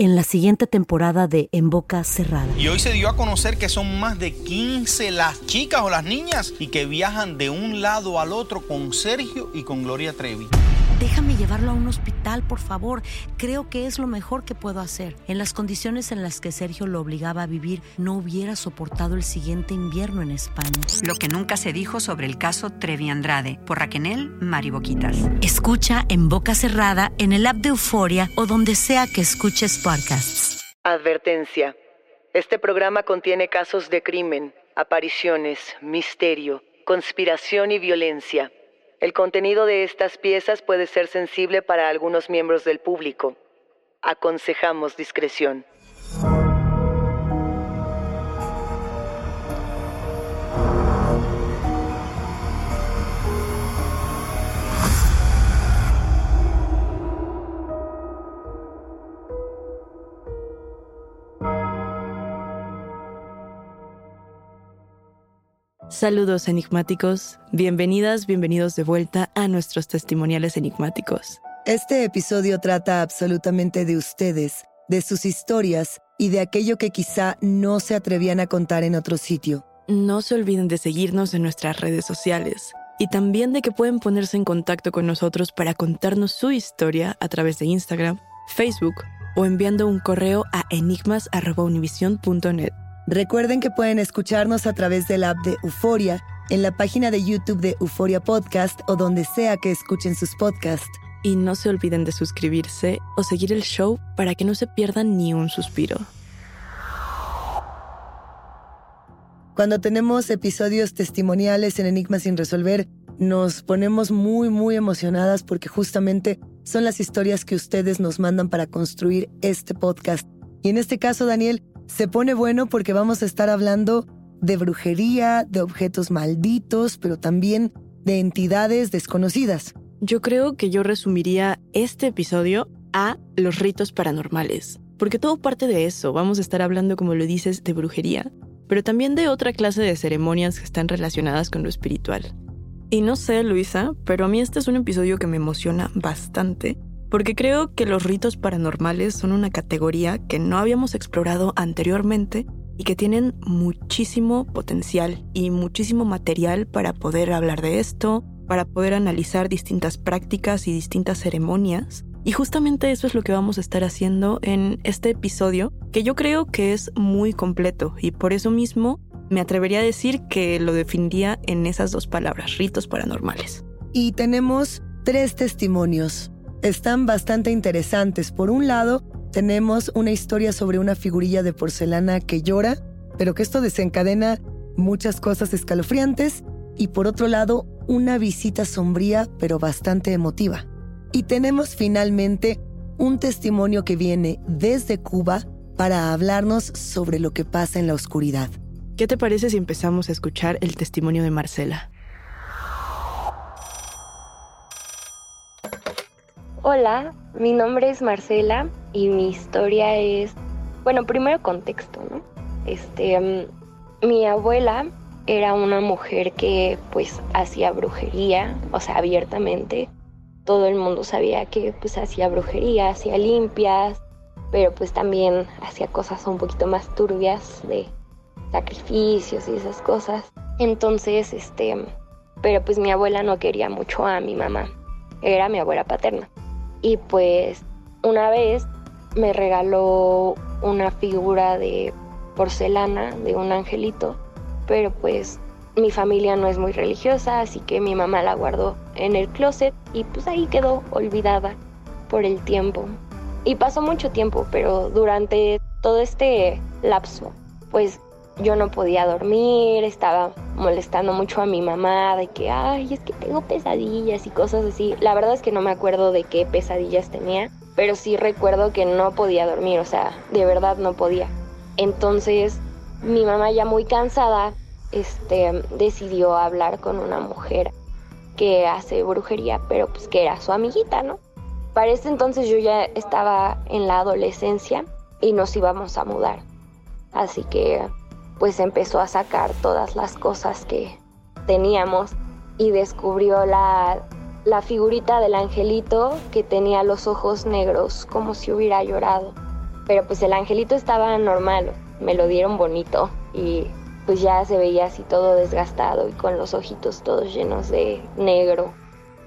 En la siguiente temporada de En Boca Cerrada. Y hoy se dio a conocer que son más de 15 las chicas o las niñas y que viajan de un lado al otro con Sergio y con Gloria Trevi. Déjame llevarlo a un hospital, por favor. Creo que es lo mejor que puedo hacer. En las condiciones en las que Sergio lo obligaba a vivir, no hubiera soportado el siguiente invierno en España. Lo que nunca se dijo sobre el caso Trevi Andrade, por Raquel Mariboquitas. Escucha en boca cerrada, en el app de Euforia o donde sea que escuches Advertencia. Este programa contiene casos de crimen, apariciones, misterio, conspiración y violencia. El contenido de estas piezas puede ser sensible para algunos miembros del público. Aconsejamos discreción. Saludos enigmáticos, bienvenidas, bienvenidos de vuelta a nuestros testimoniales enigmáticos. Este episodio trata absolutamente de ustedes, de sus historias y de aquello que quizá no se atrevían a contar en otro sitio. No se olviden de seguirnos en nuestras redes sociales y también de que pueden ponerse en contacto con nosotros para contarnos su historia a través de Instagram, Facebook o enviando un correo a enigmas.univision.net. Recuerden que pueden escucharnos a través del app de Euforia, en la página de YouTube de Euforia Podcast o donde sea que escuchen sus podcasts. Y no se olviden de suscribirse o seguir el show para que no se pierdan ni un suspiro. Cuando tenemos episodios testimoniales en Enigmas sin resolver, nos ponemos muy, muy emocionadas porque justamente son las historias que ustedes nos mandan para construir este podcast. Y en este caso, Daniel, se pone bueno porque vamos a estar hablando de brujería, de objetos malditos, pero también de entidades desconocidas. Yo creo que yo resumiría este episodio a los ritos paranormales, porque todo parte de eso. Vamos a estar hablando, como lo dices, de brujería, pero también de otra clase de ceremonias que están relacionadas con lo espiritual. Y no sé, Luisa, pero a mí este es un episodio que me emociona bastante porque creo que los ritos paranormales son una categoría que no habíamos explorado anteriormente y que tienen muchísimo potencial y muchísimo material para poder hablar de esto, para poder analizar distintas prácticas y distintas ceremonias. Y justamente eso es lo que vamos a estar haciendo en este episodio, que yo creo que es muy completo y por eso mismo me atrevería a decir que lo definiría en esas dos palabras, ritos paranormales. Y tenemos tres testimonios están bastante interesantes. Por un lado, tenemos una historia sobre una figurilla de porcelana que llora, pero que esto desencadena muchas cosas escalofriantes. Y por otro lado, una visita sombría, pero bastante emotiva. Y tenemos finalmente un testimonio que viene desde Cuba para hablarnos sobre lo que pasa en la oscuridad. ¿Qué te parece si empezamos a escuchar el testimonio de Marcela? Hola, mi nombre es Marcela y mi historia es, bueno, primero contexto, ¿no? Este, mm, mi abuela era una mujer que pues hacía brujería, o sea, abiertamente. Todo el mundo sabía que pues hacía brujería, hacía limpias, pero pues también hacía cosas un poquito más turbias de sacrificios y esas cosas. Entonces, este, pero pues mi abuela no quería mucho a mi mamá. Era mi abuela paterna. Y pues una vez me regaló una figura de porcelana de un angelito, pero pues mi familia no es muy religiosa, así que mi mamá la guardó en el closet y pues ahí quedó olvidada por el tiempo. Y pasó mucho tiempo, pero durante todo este lapso, pues yo no podía dormir, estaba molestando mucho a mi mamá de que, ay, es que tengo pesadillas y cosas así. La verdad es que no me acuerdo de qué pesadillas tenía, pero sí recuerdo que no podía dormir, o sea, de verdad no podía. Entonces, mi mamá ya muy cansada, este, decidió hablar con una mujer que hace brujería, pero pues que era su amiguita, ¿no? Para ese entonces yo ya estaba en la adolescencia y nos íbamos a mudar. Así que pues empezó a sacar todas las cosas que teníamos y descubrió la, la figurita del angelito que tenía los ojos negros como si hubiera llorado. Pero pues el angelito estaba normal, me lo dieron bonito y pues ya se veía así todo desgastado y con los ojitos todos llenos de negro.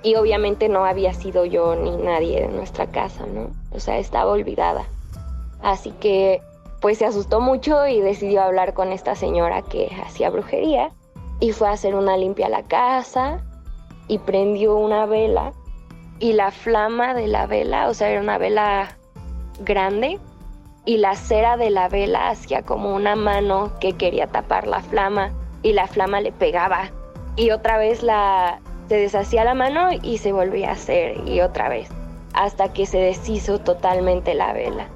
Y obviamente no había sido yo ni nadie de nuestra casa, ¿no? O sea, estaba olvidada. Así que pues se asustó mucho y decidió hablar con esta señora que hacía brujería y fue a hacer una limpia a la casa y prendió una vela y la flama de la vela, o sea, era una vela grande y la cera de la vela hacía como una mano que quería tapar la flama y la flama le pegaba y otra vez la se deshacía la mano y se volvía a hacer y otra vez hasta que se deshizo totalmente la vela.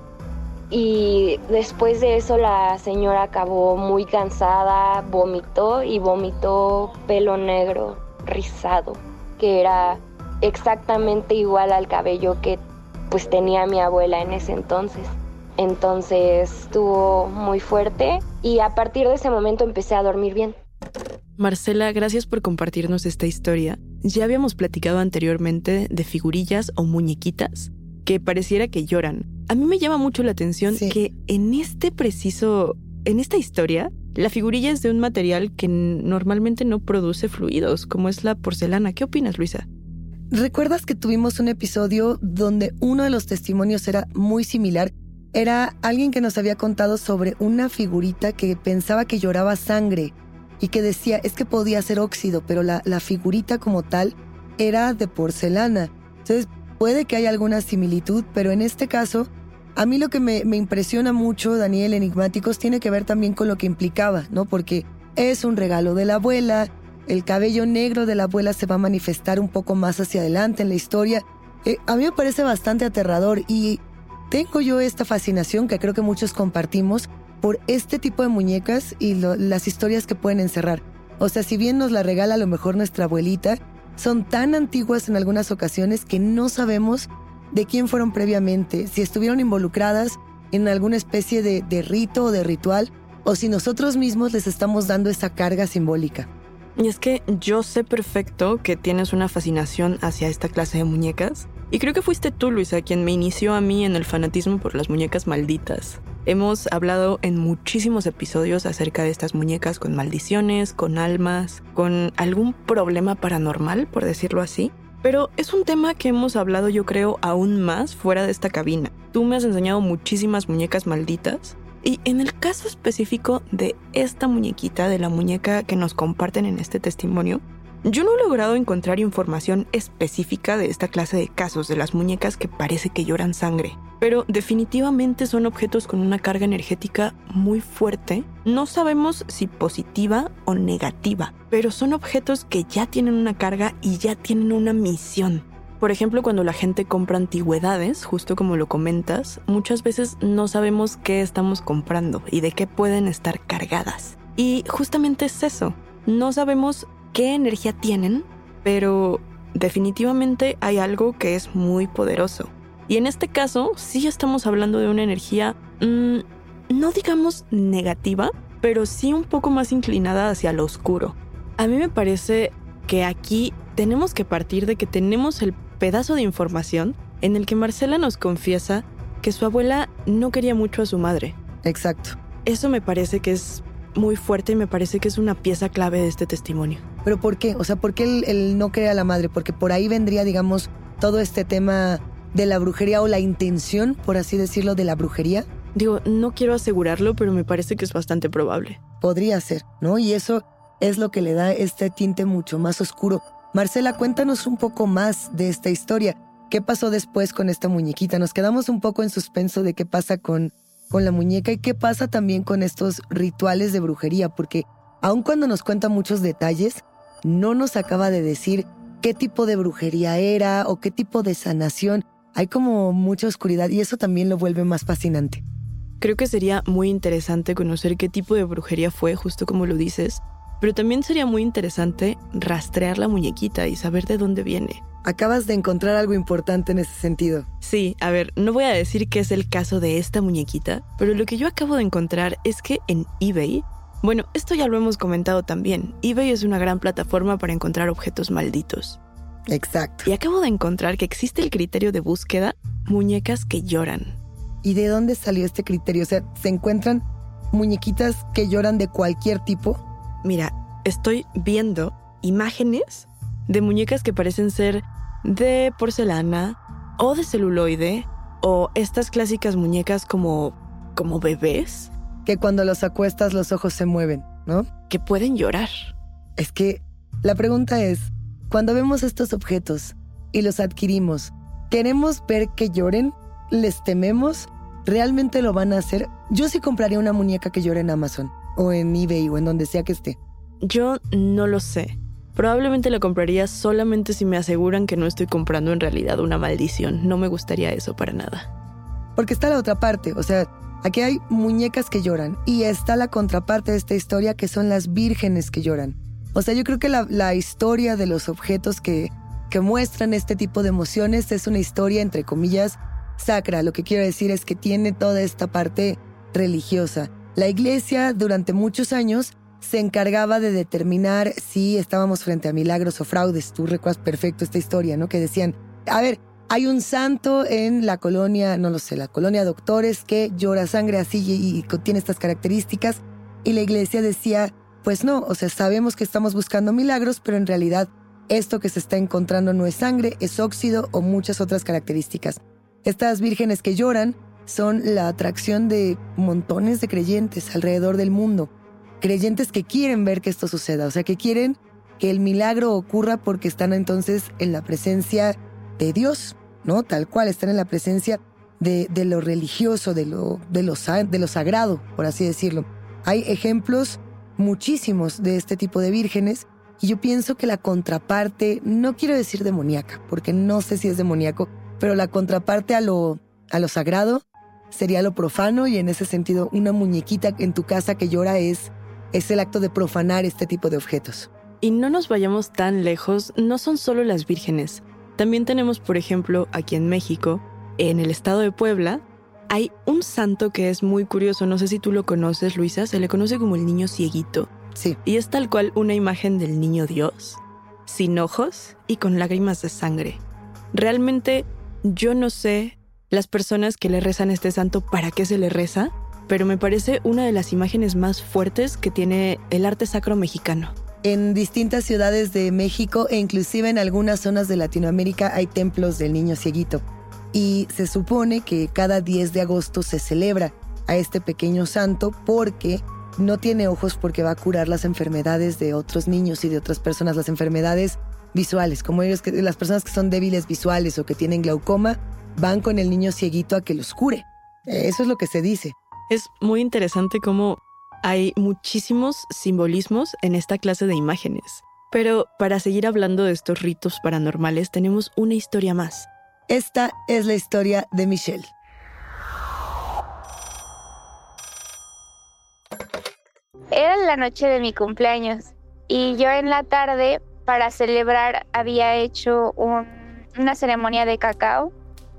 Y después de eso la señora acabó muy cansada, vomitó y vomitó pelo negro rizado, que era exactamente igual al cabello que pues tenía mi abuela en ese entonces. Entonces estuvo muy fuerte y a partir de ese momento empecé a dormir bien. Marcela, gracias por compartirnos esta historia. Ya habíamos platicado anteriormente de figurillas o muñequitas que pareciera que lloran. A mí me llama mucho la atención que en este preciso, en esta historia, la figurilla es de un material que normalmente no produce fluidos, como es la porcelana. ¿Qué opinas, Luisa? ¿Recuerdas que tuvimos un episodio donde uno de los testimonios era muy similar? Era alguien que nos había contado sobre una figurita que pensaba que lloraba sangre y que decía es que podía ser óxido, pero la, la figurita como tal era de porcelana. Entonces, Puede que haya alguna similitud, pero en este caso, a mí lo que me, impresiona mucho, Daniel Enigmáticos, tiene que ver también con lo que implicaba, ¿no? Porque es un regalo de la abuela, el cabello negro de la abuela se va a manifestar un poco más hacia adelante en la historia. Eh, a mí me parece bastante aterrador y tengo yo esta fascinación que creo que muchos compartimos por este tipo de muñecas y las historias que pueden encerrar. O sea, si bien nos la regala a lo mejor nuestra abuelita, son tan antiguas en algunas ocasiones que no sabemos de quién fueron previamente, si estuvieron involucradas en alguna especie de, rito o de ritual, o si nosotros mismos les estamos dando esa carga simbólica. Y es que yo sé perfecto que tienes una fascinación hacia esta clase de muñecas. Y creo que fuiste tú, Luisa, quien me inició a mí en el fanatismo por las muñecas malditas. Hemos hablado en muchísimos episodios acerca de estas muñecas con maldiciones, con almas, con algún problema paranormal, por decirlo así. Pero es un tema que hemos hablado yo creo aún más fuera de esta cabina. Tú me has enseñado muchísimas muñecas malditas y en el caso específico de esta muñequita, de la muñeca que nos comparten en este testimonio, yo no he logrado encontrar información específica de esta clase de casos, de las muñecas que parece que lloran sangre, pero definitivamente son objetos con una carga energética muy fuerte. No sabemos si positiva o negativa, pero son objetos que ya tienen una carga y ya tienen una misión. Por ejemplo, cuando la gente compra antigüedades, justo como lo comentas, muchas veces no sabemos qué estamos comprando y de qué pueden estar cargadas. Y justamente es eso, no sabemos qué energía tienen, pero definitivamente hay algo que es muy poderoso. Y en este caso, sí estamos hablando de una energía, mm, no digamos negativa, pero sí un poco más inclinada hacia lo oscuro. A mí me parece que aquí tenemos que partir de que tenemos el pedazo de información en el que Marcela nos confiesa que su abuela no quería mucho a su madre. Exacto. Eso me parece que es muy fuerte y me parece que es una pieza clave de este testimonio. ¿Pero por qué? O sea, ¿por qué él, no cree a la madre? Porque por ahí vendría, digamos, todo este tema de la brujería o la intención, por así decirlo, de la brujería. Digo, no quiero asegurarlo, pero me parece que es bastante probable. Podría ser, ¿no? Y eso es lo que le da este tinte mucho más oscuro. Marcela, cuéntanos un poco más de esta historia. ¿Qué pasó después con esta muñequita? Nos quedamos un poco en suspenso de qué pasa con, con la muñeca y qué pasa también con estos rituales de brujería, porque aun cuando nos cuenta muchos detalles, no nos acaba de decir qué tipo de brujería era o qué tipo de sanación. Hay como mucha oscuridad y eso también lo vuelve más fascinante. Creo que sería muy interesante conocer qué tipo de brujería fue, justo como lo dices, pero también sería muy interesante rastrear la muñequita y saber de dónde viene. Acabas de encontrar algo importante en ese sentido. Sí, a ver, no voy a decir que es el caso de esta muñequita, pero lo que yo acabo de encontrar es que en eBay, bueno, esto ya lo hemos comentado también, eBay es una gran plataforma para encontrar objetos malditos. Exacto. Y acabo de encontrar que existe el criterio de búsqueda muñecas que lloran. ¿Y de dónde salió este criterio? O sea, ¿se encuentran muñequitas que lloran de cualquier tipo? Mira, estoy viendo imágenes de muñecas que parecen ser de porcelana o de celuloide o estas clásicas muñecas como como bebés que cuando los acuestas los ojos se mueven, ¿no? Que pueden llorar. Es que la pregunta es, cuando vemos estos objetos y los adquirimos, ¿queremos ver que lloren? ¿Les tememos? ¿Realmente lo van a hacer? Yo sí compraría una muñeca que llore en Amazon o en eBay o en donde sea que esté? Yo no lo sé. Probablemente la compraría solamente si me aseguran que no estoy comprando en realidad una maldición. No me gustaría eso para nada. Porque está la otra parte, o sea, aquí hay muñecas que lloran y está la contraparte de esta historia que son las vírgenes que lloran. O sea, yo creo que la, historia de los objetos que, que muestran este tipo de emociones es una historia, entre comillas, sacra. Lo que quiero decir es que tiene toda esta parte religiosa. La iglesia durante muchos años se encargaba de determinar si estábamos frente a milagros o fraudes. Tú recuerdas perfecto esta historia, ¿no? Que decían, a ver, hay un santo en la colonia, no lo sé, la colonia Doctores que llora sangre así y, y tiene estas características. Y la iglesia decía, pues no, o sea, sabemos que estamos buscando milagros, pero en realidad esto que se está encontrando no es sangre, es óxido o muchas otras características. Estas vírgenes que lloran son la atracción de montones de creyentes alrededor del mundo. Creyentes que quieren ver que esto suceda, o sea, que quieren que el milagro ocurra porque están entonces en la presencia de Dios, ¿no? Tal cual, están en la presencia de, lo religioso, de lo, de, lo, de lo sagrado, por así decirlo. Hay ejemplos muchísimos de este tipo de vírgenes y yo pienso que la contraparte, no quiero decir demoníaca, porque no sé si es demoníaco, pero la contraparte a lo, a lo sagrado sería lo profano y en ese sentido una muñequita en tu casa que llora es, es el acto de profanar este tipo de objetos. Y no nos vayamos tan lejos, no son solo las vírgenes. También tenemos, por ejemplo, aquí en México, en el estado de Puebla, hay un santo que es muy curioso, no sé si tú lo conoces, Luisa, se le conoce como el niño cieguito. Sí. Y es tal cual una imagen del niño Dios, sin ojos y con lágrimas de sangre. Realmente yo no sé las personas que le rezan este santo para qué se le reza, pero me parece una de las imágenes más fuertes que tiene el arte sacro mexicano. En distintas ciudades de México e inclusive en algunas zonas de Latinoamérica hay templos del niño cieguito. Y se supone que cada 10 de agosto se celebra a este pequeño santo porque no tiene ojos porque va a curar las enfermedades de otros niños y de otras personas, las enfermedades visuales, como ellos, las personas que son débiles visuales o que tienen glaucoma, van con el niño cieguito a que los cure. Eso es lo que se dice. Es muy interesante cómo hay muchísimos simbolismos en esta clase de imágenes. Pero para seguir hablando de estos ritos paranormales tenemos una historia más. Esta es la historia de Michelle. Era la noche de mi cumpleaños y yo en la tarde para celebrar había hecho una ceremonia de cacao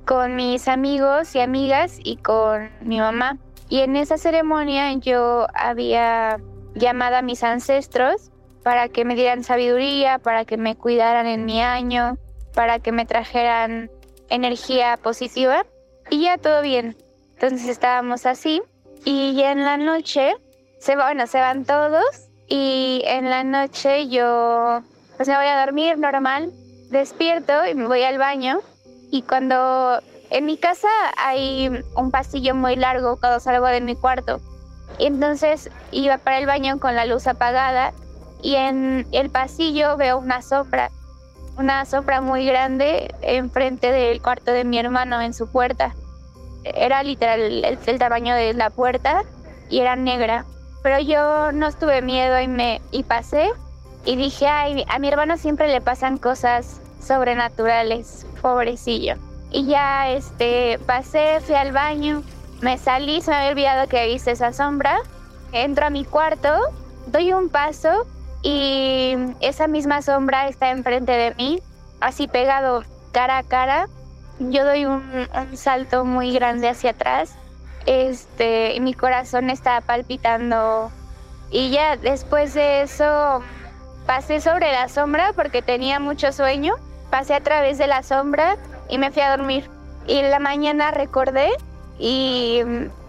con mis amigos y amigas y con mi mamá. Y en esa ceremonia yo había llamado a mis ancestros para que me dieran sabiduría, para que me cuidaran en mi año, para que me trajeran energía positiva y ya todo bien. Entonces estábamos así y ya en la noche se, bueno, se van todos y en la noche yo pues me voy a dormir normal, despierto y me voy al baño y cuando en mi casa hay un pasillo muy largo cuando salgo de mi cuarto. Y entonces iba para el baño con la luz apagada y en el pasillo veo una sombra, una sombra muy grande enfrente del cuarto de mi hermano en su puerta. Era literal el tamaño de la puerta y era negra. Pero yo no tuve miedo y me y pasé y dije, ay, a mi hermano siempre le pasan cosas sobrenaturales, pobrecillo. Y ya este pasé, fui al baño, me salí, se me había olvidado que viste esa sombra. Entro a mi cuarto, doy un paso y esa misma sombra está enfrente de mí, así pegado cara a cara. Yo doy un, salto muy grande hacia atrás este, y mi corazón estaba palpitando. Y ya después de eso pasé sobre la sombra porque tenía mucho sueño, pasé a través de la sombra y me fui a dormir. Y en la mañana recordé y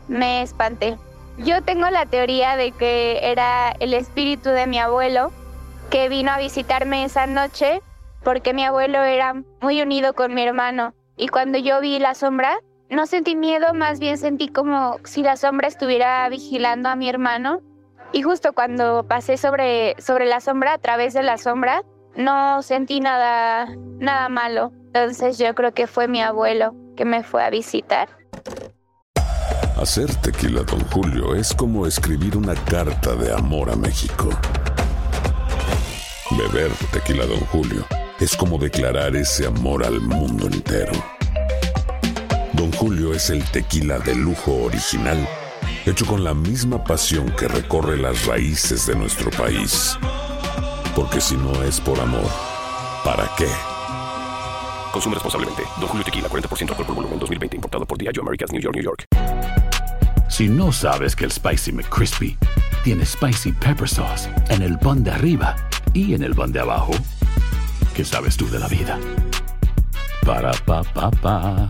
me espanté. Yo tengo la teoría de que era el espíritu de mi abuelo que vino a visitarme esa noche porque mi abuelo era muy unido con mi hermano. Y cuando yo vi la sombra, no sentí miedo, más bien sentí como si la sombra estuviera vigilando a mi hermano. Y justo cuando pasé sobre, sobre la sombra, a través de la sombra, no sentí nada, nada malo. Entonces yo creo que fue mi abuelo que me fue a visitar. Hacer tequila, don Julio, es como escribir una carta de amor a México. Beber tequila, don Julio, es como declarar ese amor al mundo entero. Don Julio es el tequila de lujo original, hecho con la misma pasión que recorre las raíces de nuestro país. Porque si no es por amor, ¿para qué? Consume responsablemente. Don Julio Tequila, 40% alcohol por volumen, 2020. Importado por Diageo Americas, New York, New York. Si no sabes que el Spicy McCrispy tiene Spicy Pepper Sauce en el pan de arriba y en el pan de abajo, ¿qué sabes tú de la vida? Para, pa, pa, pa.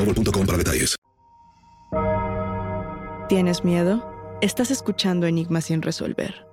boostmobile.com para detalles. ¿Tienes miedo? Estás escuchando Enigmas sin resolver.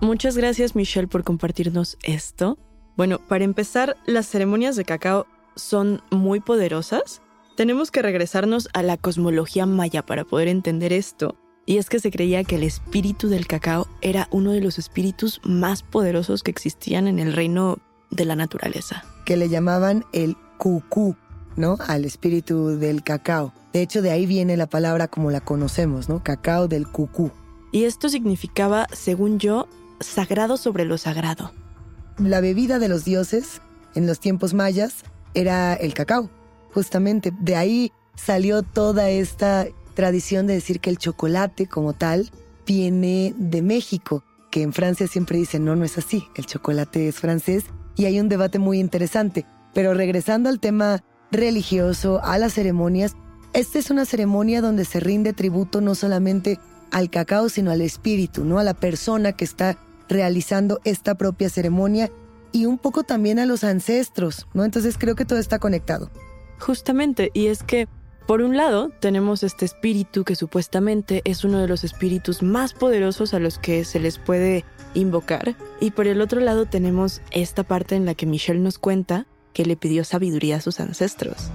Muchas gracias Michelle por compartirnos esto. Bueno, para empezar, las ceremonias de cacao son muy poderosas. Tenemos que regresarnos a la cosmología maya para poder entender esto. Y es que se creía que el espíritu del cacao era uno de los espíritus más poderosos que existían en el reino de la naturaleza. Que le llamaban el cucú, ¿no? Al espíritu del cacao. De hecho, de ahí viene la palabra como la conocemos, ¿no? Cacao del cucú. Y esto significaba, según yo, sagrado sobre lo sagrado. La bebida de los dioses en los tiempos mayas era el cacao, justamente. De ahí salió toda esta tradición de decir que el chocolate como tal viene de México, que en Francia siempre dicen, no, no es así, el chocolate es francés y hay un debate muy interesante. Pero regresando al tema religioso, a las ceremonias, esta es una ceremonia donde se rinde tributo no solamente al cacao, sino al espíritu, ¿no? A la persona que está realizando esta propia ceremonia y un poco también a los ancestros, ¿no? Entonces creo que todo está conectado. Justamente, y es que por un lado, tenemos este espíritu que supuestamente es uno de los espíritus más poderosos a los que se les puede invocar. Y por el otro lado tenemos esta parte en la que Michelle nos cuenta que le pidió sabiduría a sus ancestros.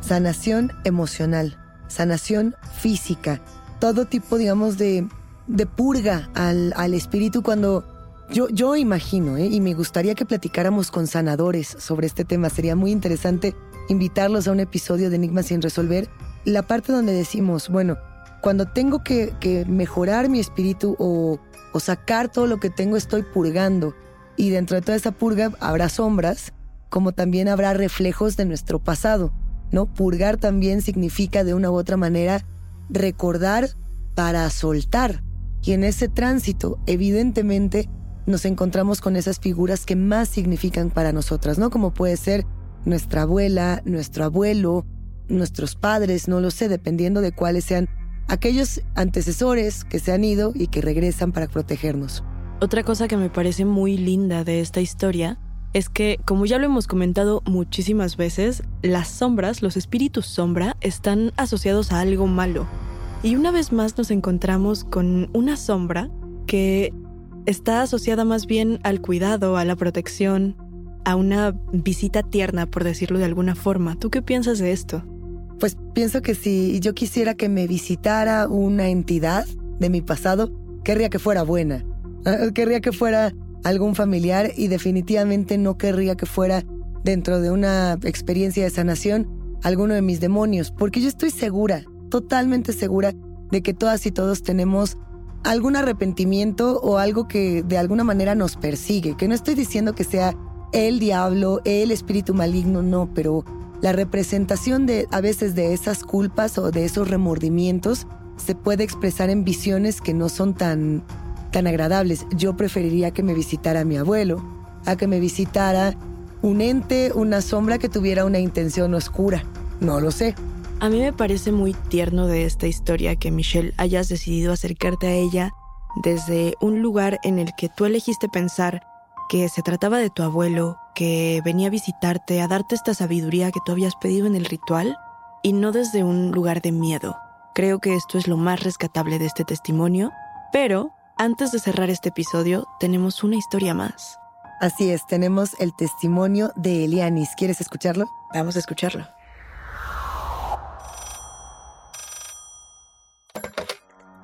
Sanación emocional, sanación física, todo tipo, digamos, de, de purga al, al espíritu cuando yo, yo imagino, ¿eh? y me gustaría que platicáramos con sanadores sobre este tema. Sería muy interesante invitarlos a un episodio de Enigmas sin resolver. La parte donde decimos, bueno, cuando tengo que, mejorar mi espíritu o, o sacar todo lo que tengo, estoy purgando. Y dentro de toda esa purga habrá sombras, como también habrá reflejos de nuestro pasado. ¿no? Purgar también significa de una u otra manera recordar para soltar. Y en ese tránsito, evidentemente, nos encontramos con esas figuras que más significan para nosotras, ¿no? Como puede ser nuestra abuela, nuestro abuelo, nuestros padres, no lo sé, dependiendo de cuáles sean aquellos antecesores que se han ido y que regresan para protegernos. Otra cosa que me parece muy linda de esta historia es que, como ya lo hemos comentado muchísimas veces, las sombras, los espíritus sombra, están asociados a algo malo. Y una vez más nos encontramos con una sombra que está asociada más bien al cuidado, a la protección, a una visita tierna, por decirlo de alguna forma. ¿Tú qué piensas de esto? Pues pienso que si yo quisiera que me visitara una entidad de mi pasado, querría que fuera buena. Ah, querría que fuera algún familiar y definitivamente no querría que fuera dentro de una experiencia de sanación alguno de mis demonios, porque yo estoy segura, totalmente segura de que todas y todos tenemos algún arrepentimiento o algo que de alguna manera nos persigue, que no estoy diciendo que sea el diablo, el espíritu maligno, no, pero la representación de a veces de esas culpas o de esos remordimientos se puede expresar en visiones que no son tan, tan agradables. Yo preferiría que me visitara mi abuelo, a que me visitara un ente, una sombra que tuviera una intención oscura. No lo sé. A mí me parece muy tierno de esta historia que Michelle hayas decidido acercarte a ella desde un lugar en el que tú elegiste pensar que se trataba de tu abuelo, que venía a visitarte, a darte esta sabiduría que tú habías pedido en el ritual, y no desde un lugar de miedo. Creo que esto es lo más rescatable de este testimonio, pero antes de cerrar este episodio, tenemos una historia más. Así es, tenemos el testimonio de Elianis. ¿Quieres escucharlo? Vamos a escucharlo.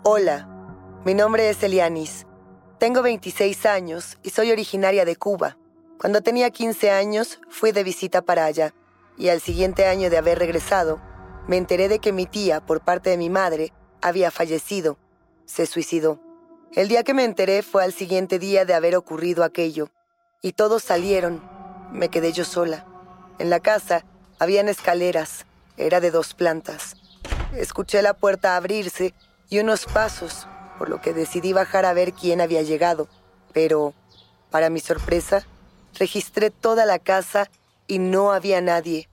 Hola, mi nombre es Elianis. Tengo 26 años y soy originaria de Cuba. Cuando tenía 15 años fui de visita para allá y al siguiente año de haber regresado me enteré de que mi tía, por parte de mi madre, había fallecido. Se suicidó. El día que me enteré fue al siguiente día de haber ocurrido aquello y todos salieron. Me quedé yo sola. En la casa habían escaleras. Era de dos plantas. Escuché la puerta abrirse y unos pasos por lo que decidí bajar a ver quién había llegado. Pero, para mi sorpresa, registré toda la casa y no había nadie.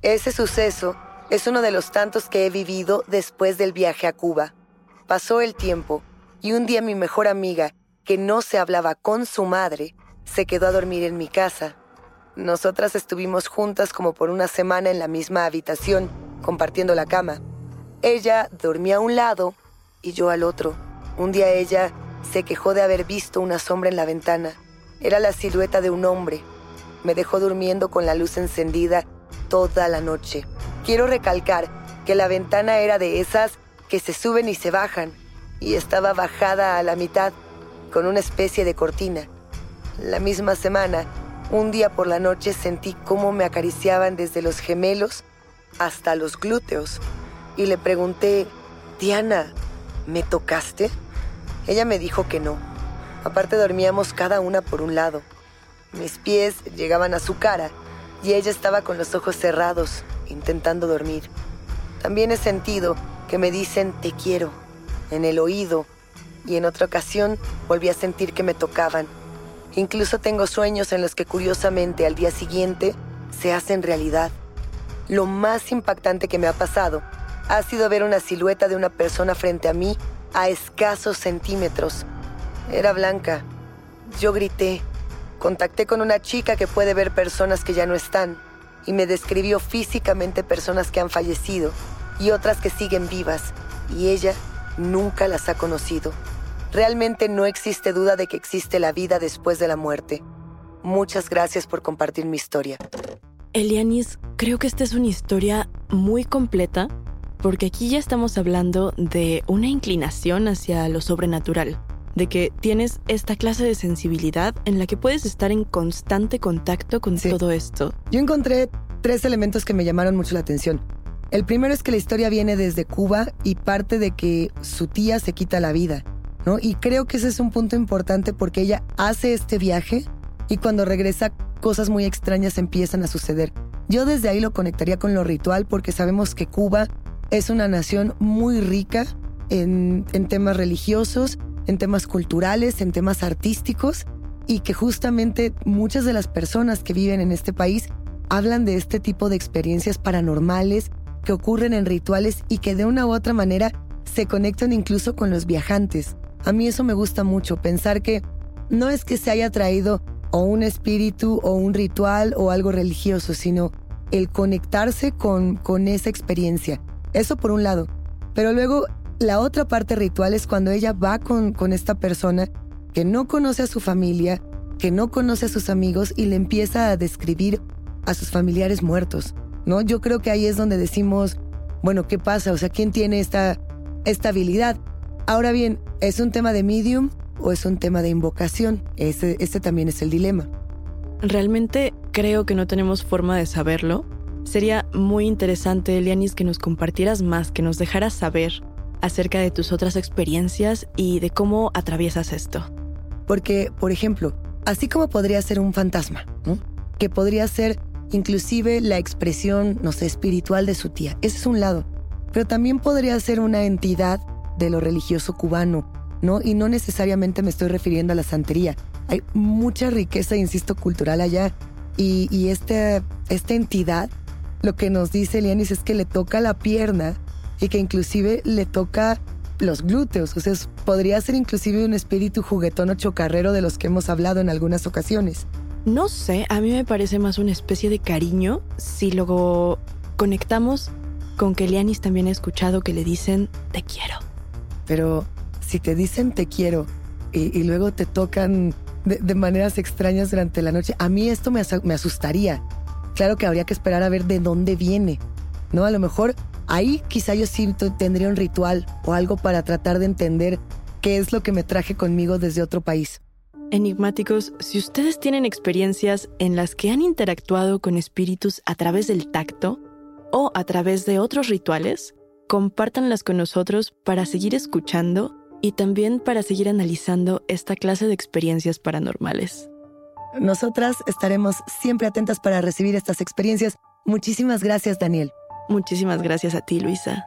Ese suceso es uno de los tantos que he vivido después del viaje a Cuba. Pasó el tiempo y un día mi mejor amiga, que no se hablaba con su madre, se quedó a dormir en mi casa. Nosotras estuvimos juntas como por una semana en la misma habitación, compartiendo la cama. Ella dormía a un lado y yo al otro. Un día ella se quejó de haber visto una sombra en la ventana. Era la silueta de un hombre. Me dejó durmiendo con la luz encendida toda la noche. Quiero recalcar que la ventana era de esas que se suben y se bajan, y estaba bajada a la mitad, con una especie de cortina. La misma semana, un día por la noche sentí cómo me acariciaban desde los gemelos hasta los glúteos, y le pregunté, Diana, ¿me tocaste? Ella me dijo que no. Aparte dormíamos cada una por un lado. Mis pies llegaban a su cara y ella estaba con los ojos cerrados, intentando dormir. También he sentido que me dicen te quiero en el oído y en otra ocasión volví a sentir que me tocaban. Incluso tengo sueños en los que curiosamente al día siguiente se hacen realidad. Lo más impactante que me ha pasado ha sido ver una silueta de una persona frente a mí a escasos centímetros. Era blanca. Yo grité. Contacté con una chica que puede ver personas que ya no están y me describió físicamente personas que han fallecido y otras que siguen vivas y ella nunca las ha conocido. Realmente no existe duda de que existe la vida después de la muerte. Muchas gracias por compartir mi historia. Elianis, creo que esta es una historia muy completa porque aquí ya estamos hablando de una inclinación hacia lo sobrenatural, de que tienes esta clase de sensibilidad en la que puedes estar en constante contacto con todo esto. Yo encontré tres elementos que me llamaron mucho la atención. El primero es que la historia viene desde Cuba y parte de que su tía se quita la vida, ¿no? Y creo que ese es un punto importante porque ella hace este viaje y cuando regresa cosas muy extrañas empiezan a suceder. Yo desde ahí lo conectaría con lo ritual porque sabemos que Cuba es una nación muy rica en, temas religiosos, en temas culturales, en temas artísticos y que justamente muchas de las personas que viven en este país hablan de este tipo de experiencias paranormales que ocurren en rituales y que de una u otra manera se conectan incluso con los viajantes. A mí eso me gusta mucho, pensar que no es que se haya traído o un espíritu o un ritual o algo religioso, sino el conectarse con, con esa experiencia. Eso por un lado. Pero luego la otra parte ritual es cuando ella va con, con esta persona que no conoce a su familia, que no conoce a sus amigos y le empieza a describir a sus familiares muertos. ¿no? Yo creo que ahí es donde decimos, bueno, ¿qué pasa? O sea, ¿quién tiene esta, esta habilidad? Ahora bien, ¿es un tema de medium o es un tema de invocación? Ese, ese también es el dilema. Realmente creo que no tenemos forma de saberlo. Sería muy interesante, Elianis, que nos compartieras más, que nos dejaras saber acerca de tus otras experiencias y de cómo atraviesas esto. Porque, por ejemplo, así como podría ser un fantasma, que podría ser inclusive la expresión, no sé, espiritual de su tía, ese es un lado, pero también podría ser una entidad de lo religioso cubano, ¿no? Y no necesariamente me estoy refiriendo a la santería. Hay mucha riqueza, insisto, cultural allá y, y esta, esta entidad lo que nos dice Lianis es que le toca la pierna y que inclusive le toca los glúteos. O sea, podría ser inclusive un espíritu juguetón o chocarrero de los que hemos hablado en algunas ocasiones. No sé, a mí me parece más una especie de cariño si luego conectamos con que Lianis también ha escuchado que le dicen te quiero. Pero si te dicen te quiero y, luego te tocan de, maneras extrañas durante la noche, a mí esto me, me asustaría claro que habría que esperar a ver de dónde viene, ¿no? A lo mejor ahí quizá yo sí tendría un ritual o algo para tratar de entender qué es lo que me traje conmigo desde otro país. Enigmáticos, si ustedes tienen experiencias en las que han interactuado con espíritus a través del tacto o a través de otros rituales, compártanlas con nosotros para seguir escuchando y también para seguir analizando esta clase de experiencias paranormales. Nosotras estaremos siempre atentas para recibir estas experiencias. Muchísimas gracias, Daniel. Muchísimas gracias a ti, Luisa.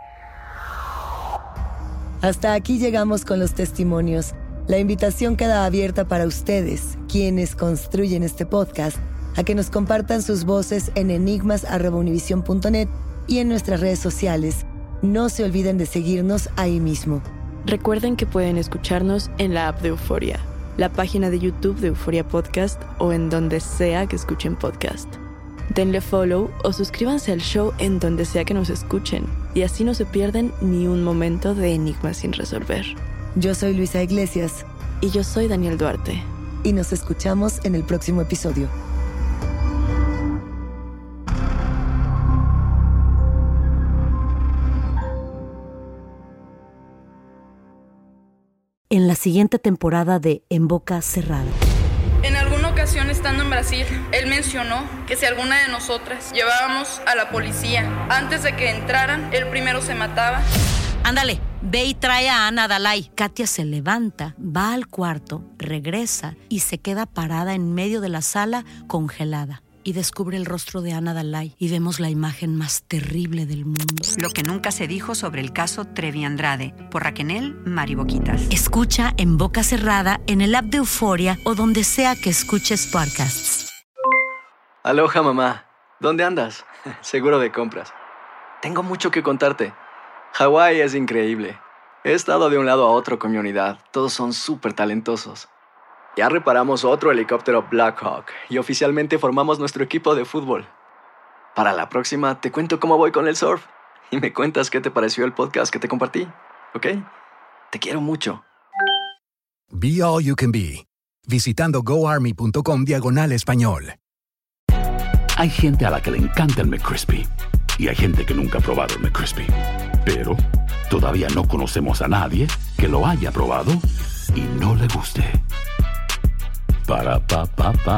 Hasta aquí llegamos con los testimonios. La invitación queda abierta para ustedes, quienes construyen este podcast, a que nos compartan sus voces en enigmas.univision.net y en nuestras redes sociales. No se olviden de seguirnos ahí mismo. Recuerden que pueden escucharnos en la app de Euforia la página de YouTube de Euforia Podcast o en donde sea que escuchen podcast. Denle follow o suscríbanse al show en donde sea que nos escuchen y así no se pierden ni un momento de enigma sin resolver. Yo soy Luisa Iglesias. Y yo soy Daniel Duarte. Y nos escuchamos en el próximo episodio. Siguiente temporada de En Boca Cerrada. En alguna ocasión estando en Brasil, él mencionó que si alguna de nosotras llevábamos a la policía antes de que entraran, él primero se mataba. Ándale, ve y trae a Ana Dalai. Katia se levanta, va al cuarto, regresa y se queda parada en medio de la sala congelada. Y descubre el rostro de Ana Dalai y vemos la imagen más terrible del mundo. Lo que nunca se dijo sobre el caso Trevi Andrade por Raquel Mariboquitas. Escucha en boca cerrada, en el app de Euforia o donde sea que escuches podcasts. Aloha mamá, ¿dónde andas? Seguro de compras. Tengo mucho que contarte. Hawái es increíble. He estado de un lado a otro con mi unidad. Todos son súper talentosos. Ya reparamos otro helicóptero Blackhawk y oficialmente formamos nuestro equipo de fútbol. Para la próxima te cuento cómo voy con el surf y me cuentas qué te pareció el podcast que te compartí, ¿ok? Te quiero mucho. Be All You Can Be, visitando goarmy.com diagonal español. Hay gente a la que le encanta el McCrispy y hay gente que nunca ha probado el McCrispy. Pero todavía no conocemos a nadie que lo haya probado y no le guste. Para pa pa pa.